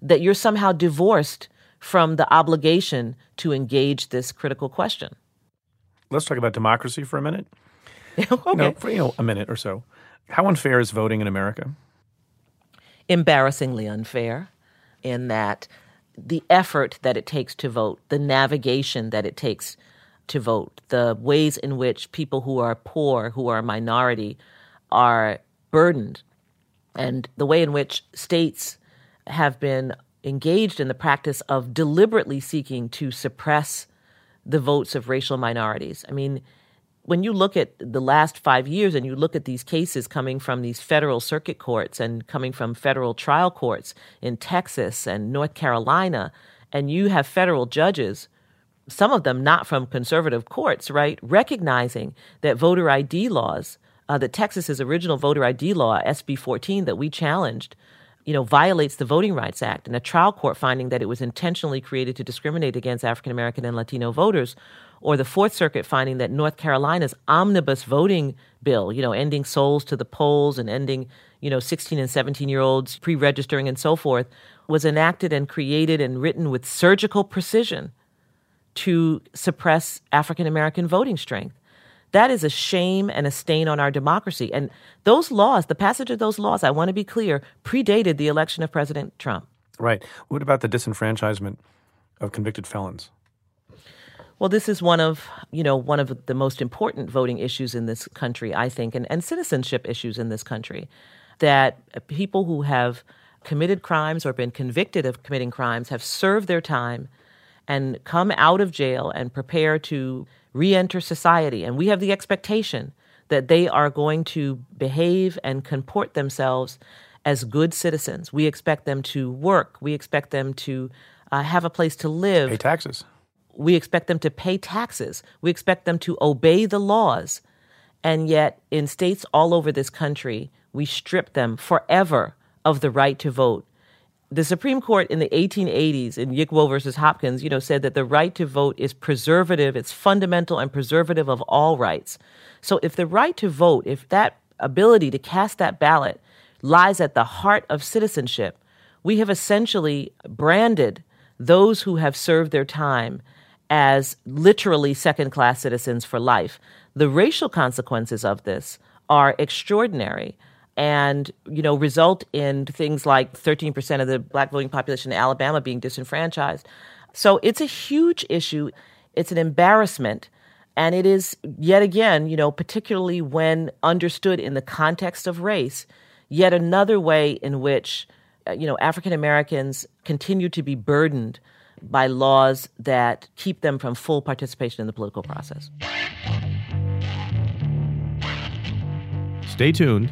that you're somehow divorced from the obligation to engage this critical question. Let's talk about democracy for a minute. (laughs) okay. You know, for you know, a minute or so. How unfair is voting in America? embarrassingly unfair in that the effort that it takes to vote, the navigation that it takes to vote, the ways in which people who are poor, who are a minority, are burdened, and the way in which states have been engaged in the practice of deliberately seeking to suppress the votes of racial minorities. I mean, when you look at the last five years and you look at these cases coming from these federal circuit courts and coming from federal trial courts in Texas and North Carolina, and you have federal judges, some of them not from conservative courts, right, recognizing that voter ID laws, uh, that Texas's original voter ID law, SB 14, that we challenged, you know, violates the Voting Rights Act, and a trial court finding that it was intentionally created to discriminate against African American and Latino voters, or the Fourth Circuit finding that North Carolina's omnibus voting bill, you know, ending souls to the polls and ending, you know, 16 and 17 year olds pre registering and so forth, was enacted and created and written with surgical precision to suppress African American voting strength. That is a shame and a stain on our democracy. And those laws, the passage of those laws, I want to be clear, predated the election of President Trump. Right. What about the disenfranchisement of convicted felons? Well, this is one of, you know, one of the most important voting issues in this country, I think, and, and citizenship issues in this country. That people who have committed crimes or been convicted of committing crimes have served their time and come out of jail and prepare to re-enter society. And we have the expectation that they are going to behave and comport themselves as good citizens. We expect them to work. We expect them to uh, have a place to live. Pay taxes. We expect them to pay taxes. We expect them to obey the laws. And yet, in states all over this country, we strip them forever of the right to vote. The Supreme Court in the 1880s in Yick Wo versus Hopkins, you know, said that the right to vote is preservative, it's fundamental and preservative of all rights. So if the right to vote, if that ability to cast that ballot lies at the heart of citizenship, we have essentially branded those who have served their time as literally second class citizens for life. The racial consequences of this are extraordinary and you know result in things like 13% of the black voting population in Alabama being disenfranchised. So it's a huge issue. It's an embarrassment and it is yet again, you know, particularly when understood in the context of race, yet another way in which uh, you know African Americans continue to be burdened by laws that keep them from full participation in the political process. Stay tuned.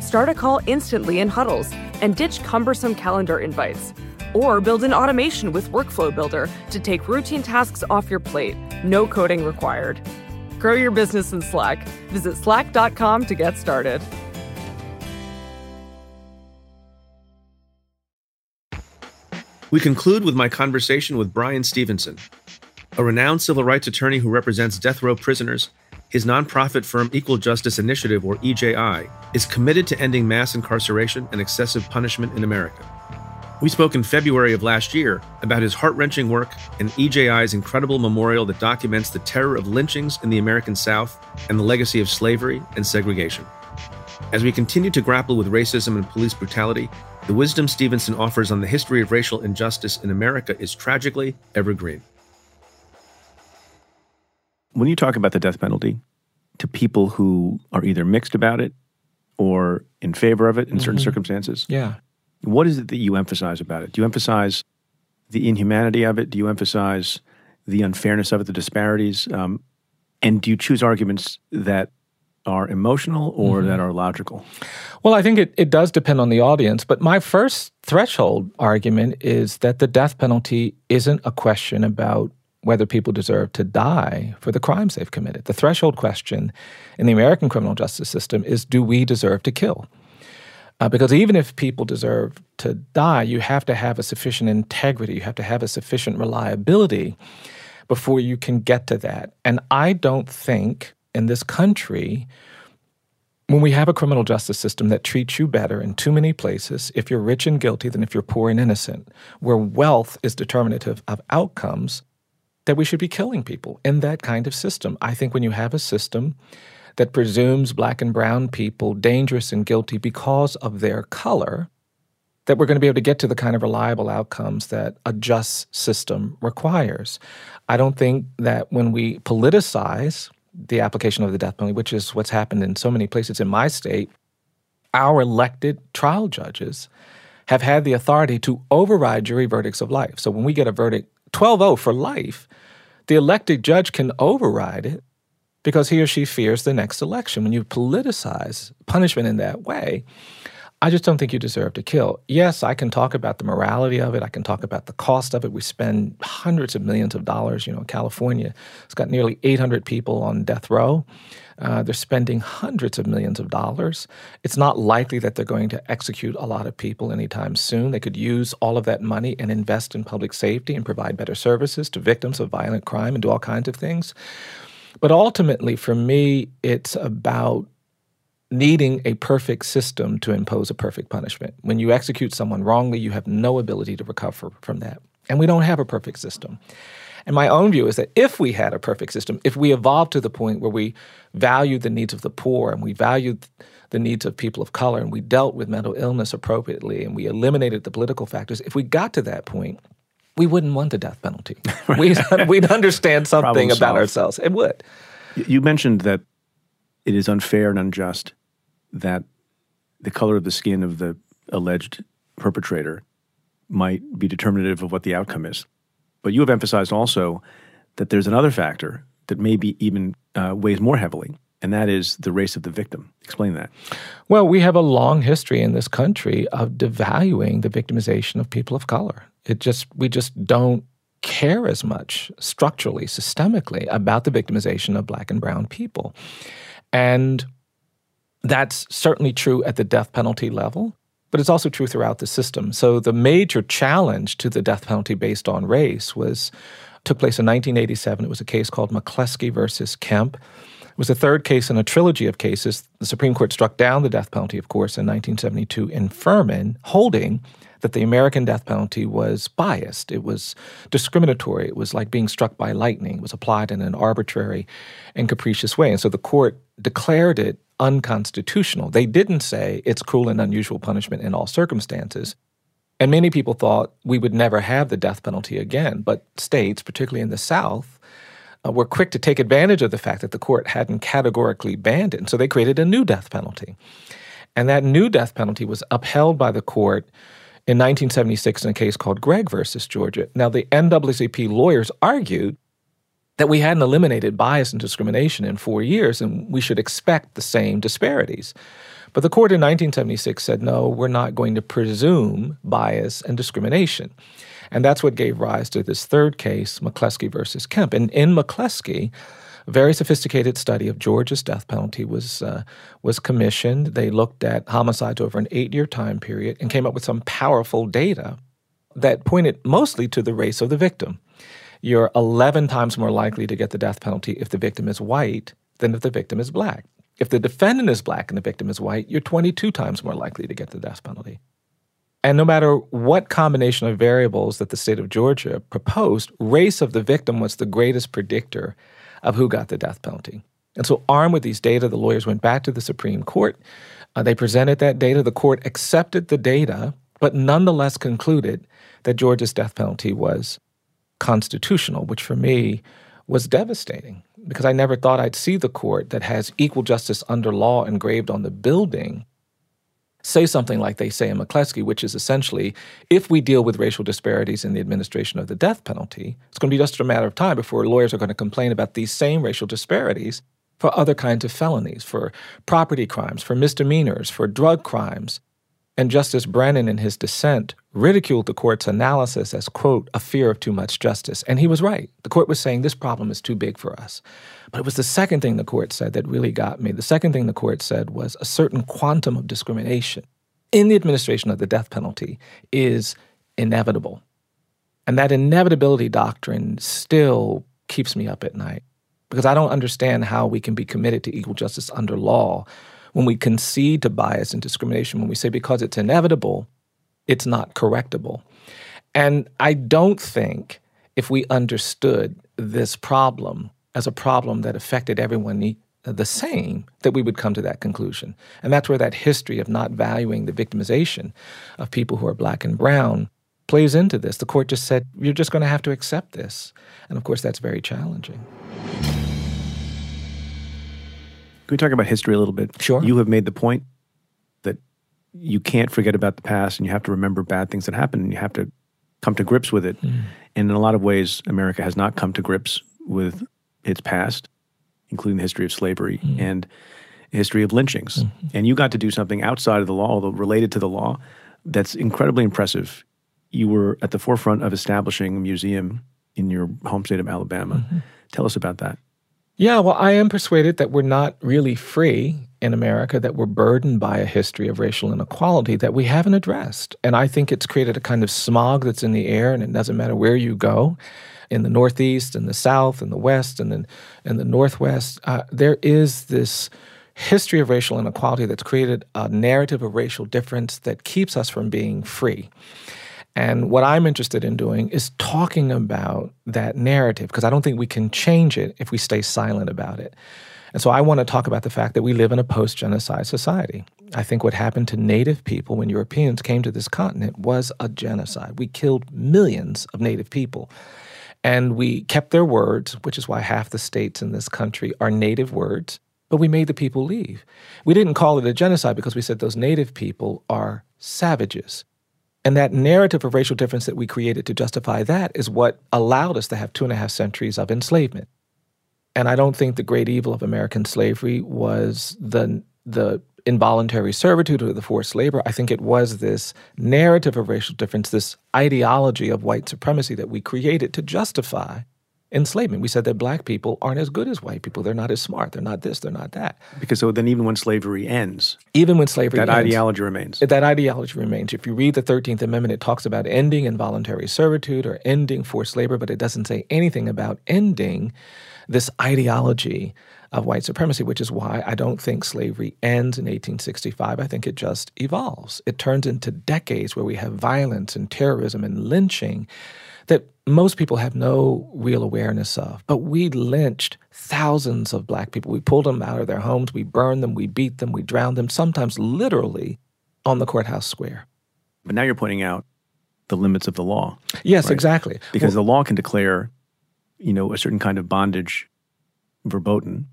Start a call instantly in huddles and ditch cumbersome calendar invites. Or build an automation with Workflow Builder to take routine tasks off your plate, no coding required. Grow your business in Slack. Visit slack.com to get started. We conclude with my conversation with Bryan Stevenson, a renowned civil rights attorney who represents death row prisoners his nonprofit firm Equal Justice Initiative, or EJI, is committed to ending mass incarceration and excessive punishment in America. We spoke in February of last year about his heart wrenching work and EJI's incredible memorial that documents the terror of lynchings in the American South and the legacy of slavery and segregation. As we continue to grapple with racism and police brutality, the wisdom Stevenson offers on the history of racial injustice in America is tragically evergreen. When you talk about the death penalty to people who are either mixed about it or in favor of it in mm-hmm. certain circumstances, yeah. What is it that you emphasize about it? Do you emphasize the inhumanity of it? Do you emphasize the unfairness of it, the disparities? Um, and do you choose arguments that are emotional or mm-hmm. that are logical? Well, I think it, it does depend on the audience. But my first threshold argument is that the death penalty isn't a question about whether people deserve to die for the crimes they've committed. The threshold question in the American criminal justice system is do we deserve to kill? Uh, because even if people deserve to die, you have to have a sufficient integrity, you have to have a sufficient reliability before you can get to that. And I don't think in this country, when we have a criminal justice system that treats you better in too many places, if you're rich and guilty than if you're poor and innocent, where wealth is determinative of outcomes, that we should be killing people in that kind of system. I think when you have a system that presumes black and brown people dangerous and guilty because of their color, that we're going to be able to get to the kind of reliable outcomes that a just system requires. I don't think that when we politicize the application of the death penalty, which is what's happened in so many places in my state, our elected trial judges have had the authority to override jury verdicts of life. So when we get a verdict 12 0 for life, the elected judge can override it because he or she fears the next election. When you politicize punishment in that way, I just don't think you deserve to kill. Yes, I can talk about the morality of it. I can talk about the cost of it. We spend hundreds of millions of dollars. You know, California, it's got nearly 800 people on death row. Uh, they're spending hundreds of millions of dollars. It's not likely that they're going to execute a lot of people anytime soon. They could use all of that money and invest in public safety and provide better services to victims of violent crime and do all kinds of things. But ultimately, for me, it's about needing a perfect system to impose a perfect punishment. When you execute someone wrongly, you have no ability to recover from that. And we don't have a perfect system. And my own view is that if we had a perfect system, if we evolved to the point where we valued the needs of the poor and we valued the needs of people of color and we dealt with mental illness appropriately and we eliminated the political factors, if we got to that point, we wouldn't want the death penalty. (laughs) we'd, we'd understand something about ourselves. It would. You mentioned that it is unfair and unjust that the color of the skin of the alleged perpetrator might be determinative of what the outcome is. But you have emphasized also that there's another factor that maybe even uh, weighs more heavily, and that is the race of the victim. Explain that. Well, we have a long history in this country of devaluing the victimization of people of color. It just we just don't care as much structurally, systemically about the victimization of black and brown people. And that's certainly true at the death penalty level, but it's also true throughout the system. So the major challenge to the death penalty based on race was took place in 1987. It was a case called McCleskey versus Kemp. It was the third case in a trilogy of cases. The Supreme Court struck down the death penalty, of course, in 1972 in Furman, holding that the American death penalty was biased. It was discriminatory. It was like being struck by lightning. It was applied in an arbitrary and capricious way. And so the court declared it unconstitutional. They didn't say it's cruel and unusual punishment in all circumstances. And many people thought we would never have the death penalty again. But states, particularly in the South, uh, were quick to take advantage of the fact that the court hadn't categorically banned it. And so they created a new death penalty. And that new death penalty was upheld by the court in 1976 in a case called Gregg versus Georgia. Now, the NAACP lawyers argued that we hadn't eliminated bias and discrimination in four years, and we should expect the same disparities. But the court in 1976 said, no, we're not going to presume bias and discrimination. And that's what gave rise to this third case, McCleskey versus Kemp. And in McCleskey, a very sophisticated study of Georgia's death penalty was uh, was commissioned. They looked at homicides over an eight year time period and came up with some powerful data that pointed mostly to the race of the victim you're 11 times more likely to get the death penalty if the victim is white than if the victim is black. If the defendant is black and the victim is white, you're 22 times more likely to get the death penalty. And no matter what combination of variables that the state of Georgia proposed, race of the victim was the greatest predictor of who got the death penalty. And so, armed with these data, the lawyers went back to the Supreme Court. Uh, they presented that data. The court accepted the data, but nonetheless concluded that Georgia's death penalty was constitutional, which for me was devastating because I never thought I'd see the court that has equal justice under law engraved on the building say something like they say in McCleskey, which is essentially if we deal with racial disparities in the administration of the death penalty, it's going to be just a matter of time before lawyers are going to complain about these same racial disparities for other kinds of felonies, for property crimes, for misdemeanors, for drug crimes. And Justice Brennan, in his dissent, ridiculed the court's analysis as, quote, a fear of too much justice. And he was right. The court was saying this problem is too big for us. But it was the second thing the court said that really got me. The second thing the court said was a certain quantum of discrimination in the administration of the death penalty is inevitable. And that inevitability doctrine still keeps me up at night because I don't understand how we can be committed to equal justice under law when we concede to bias and discrimination, when we say because it's inevitable, it's not correctable. And I don't think if we understood this problem as a problem that affected everyone uh, the same, that we would come to that conclusion. And that's where that history of not valuing the victimization of people who are black and brown plays into this. The court just said, you're just going to have to accept this. And of course, that's very challenging. Can we talk about history a little bit? Sure. You have made the point that you can't forget about the past and you have to remember bad things that happened and you have to come to grips with it. Mm. And in a lot of ways, America has not come to grips with its past, including the history of slavery mm. and history of lynchings. Mm-hmm. And you got to do something outside of the law, although related to the law, that's incredibly impressive. You were at the forefront of establishing a museum in your home state of Alabama. Mm-hmm. Tell us about that. Yeah, well, I am persuaded that we're not really free in America, that we're burdened by a history of racial inequality that we haven't addressed. And I think it's created a kind of smog that's in the air, and it doesn't matter where you go in the Northeast, in the South, in the West, and in, in the Northwest. Uh, there is this history of racial inequality that's created a narrative of racial difference that keeps us from being free. And what I'm interested in doing is talking about that narrative because I don't think we can change it if we stay silent about it. And so I want to talk about the fact that we live in a post genocide society. I think what happened to Native people when Europeans came to this continent was a genocide. We killed millions of Native people. And we kept their words, which is why half the states in this country are Native words, but we made the people leave. We didn't call it a genocide because we said those Native people are savages. And that narrative of racial difference that we created to justify that is what allowed us to have two and a half centuries of enslavement. And I don't think the great evil of American slavery was the the involuntary servitude or the forced labor. I think it was this narrative of racial difference, this ideology of white supremacy that we created to justify enslavement. We said that black people aren't as good as white people. They're not as smart. They're not this. They're not that. Because so then, even when slavery ends, even when slavery that ends, ideology remains. That ideology remains. If you read the Thirteenth Amendment, it talks about ending involuntary servitude or ending forced labor, but it doesn't say anything about ending this ideology of white supremacy, which is why I don't think slavery ends in 1865. I think it just evolves. It turns into decades where we have violence and terrorism and lynching that most people have no real awareness of. But we lynched thousands of black people. We pulled them out of their homes, we burned them, we beat them, we drowned them, sometimes literally on the courthouse square. But now you're pointing out the limits of the law. Yes, right? exactly. Because well, the law can declare, you know, a certain kind of bondage verboten,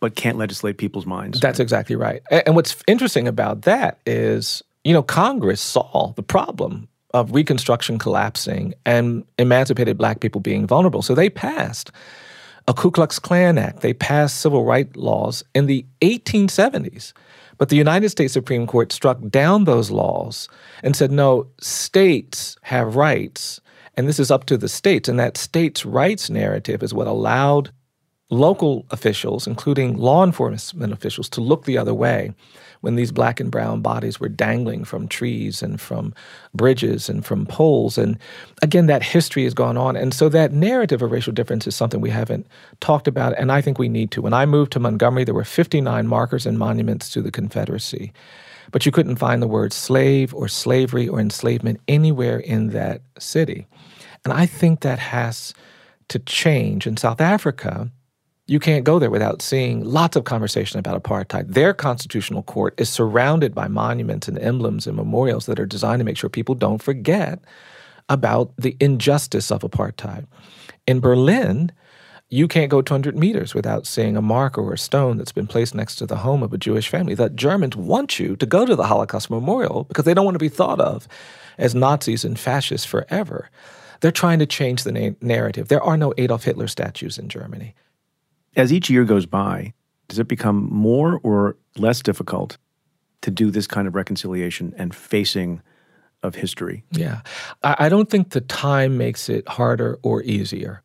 but can't legislate people's minds. That's exactly right. And what's interesting about that is, you know, Congress saw the problem of Reconstruction collapsing and emancipated black people being vulnerable. So they passed a Ku Klux Klan Act. They passed civil rights laws in the 1870s. But the United States Supreme Court struck down those laws and said, no, states have rights, and this is up to the states. And that states' rights narrative is what allowed local officials, including law enforcement officials, to look the other way when these black and brown bodies were dangling from trees and from bridges and from poles. And again, that history has gone on. And so that narrative of racial difference is something we haven't talked about, and I think we need to. When I moved to Montgomery, there were 59 markers and monuments to the Confederacy. But you couldn't find the word slave or slavery or enslavement anywhere in that city. And I think that has to change. In South Africa, you can't go there without seeing lots of conversation about apartheid. Their constitutional court is surrounded by monuments and emblems and memorials that are designed to make sure people don't forget about the injustice of apartheid. In Berlin, you can't go 200 meters without seeing a marker or a stone that's been placed next to the home of a Jewish family. The Germans want you to go to the Holocaust Memorial because they don't want to be thought of as Nazis and fascists forever. They're trying to change the na- narrative. There are no Adolf Hitler statues in Germany. As each year goes by, does it become more or less difficult to do this kind of reconciliation and facing of history? Yeah. I don't think the time makes it harder or easier.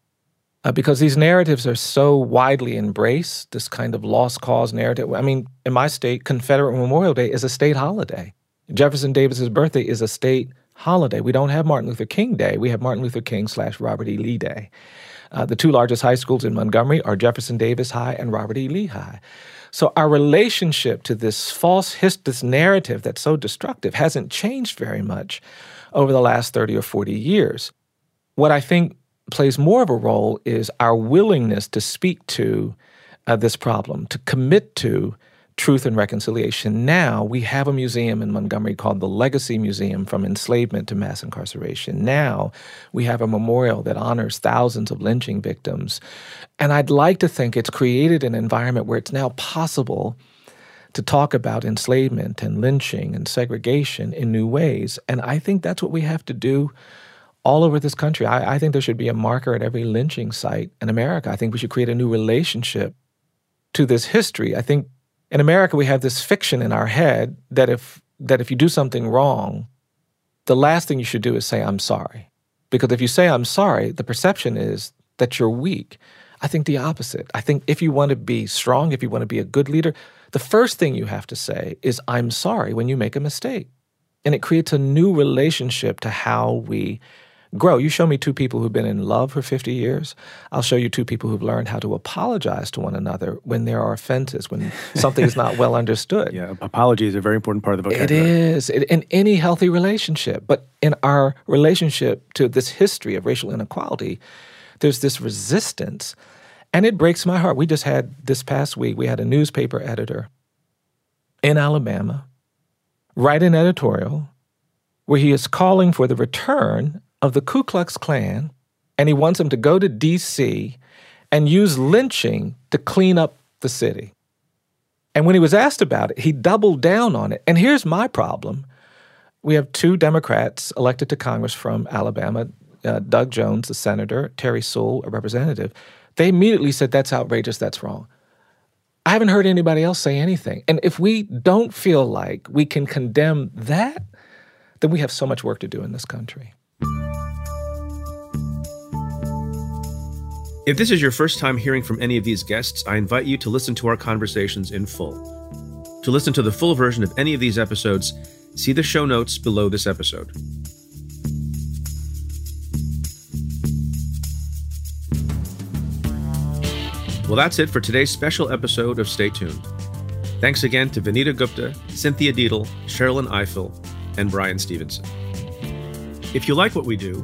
Uh, because these narratives are so widely embraced, this kind of lost cause narrative. I mean, in my state, Confederate Memorial Day is a state holiday. Jefferson Davis's birthday is a state holiday. We don't have Martin Luther King Day. We have Martin Luther King slash Robert E. Lee Day. Uh, the two largest high schools in Montgomery are Jefferson Davis High and Robert E. Lee High. So our relationship to this false his- this narrative that's so destructive hasn't changed very much over the last 30 or 40 years. What I think plays more of a role is our willingness to speak to uh, this problem, to commit to Truth and Reconciliation. Now we have a museum in Montgomery called the Legacy Museum from Enslavement to Mass Incarceration. Now we have a memorial that honors thousands of lynching victims. And I'd like to think it's created an environment where it's now possible to talk about enslavement and lynching and segregation in new ways. And I think that's what we have to do all over this country. I, I think there should be a marker at every lynching site in America. I think we should create a new relationship to this history. I think in America, we have this fiction in our head that if that if you do something wrong, the last thing you should do is say I'm sorry, because if you say I'm sorry, the perception is that you're weak. I think the opposite. I think if you want to be strong, if you want to be a good leader, the first thing you have to say is I'm sorry when you make a mistake, and it creates a new relationship to how we grow. You show me two people who've been in love for 50 years. I'll show you two people who've learned how to apologize to one another when there are offenses, when something is not well (laughs) understood. Yeah, apology is a very important part of the vocabulary. It is it, in any healthy relationship. But in our relationship to this history of racial inequality, there's this resistance. And it breaks my heart. We just had this past week, we had a newspaper editor in Alabama write an editorial where he is calling for the return of the Ku Klux Klan, and he wants them to go to D.C. and use lynching to clean up the city. And when he was asked about it, he doubled down on it. And here's my problem We have two Democrats elected to Congress from Alabama uh, Doug Jones, the senator, Terry Sewell, a representative. They immediately said, That's outrageous, that's wrong. I haven't heard anybody else say anything. And if we don't feel like we can condemn that, then we have so much work to do in this country. If this is your first time hearing from any of these guests, I invite you to listen to our conversations in full. To listen to the full version of any of these episodes, see the show notes below this episode. Well, that's it for today's special episode of Stay Tuned. Thanks again to Vanita Gupta, Cynthia Deitle, Sherrilyn Ifill, and Bryan Stevenson. If you like what we do,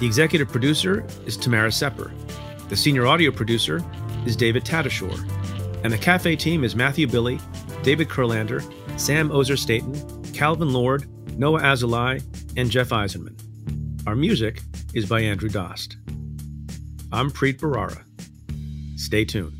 The executive producer is Tamara Sepper. The senior audio producer is David Tatasciore. And the Cafe team is Matthew Billy, David Kurlander, Sam Ozer Staten, Calvin Lord, Noah Azulai, and Jeff Eisenman. Our music is by Andrew Dost. I'm Preet Bharara. Stay tuned.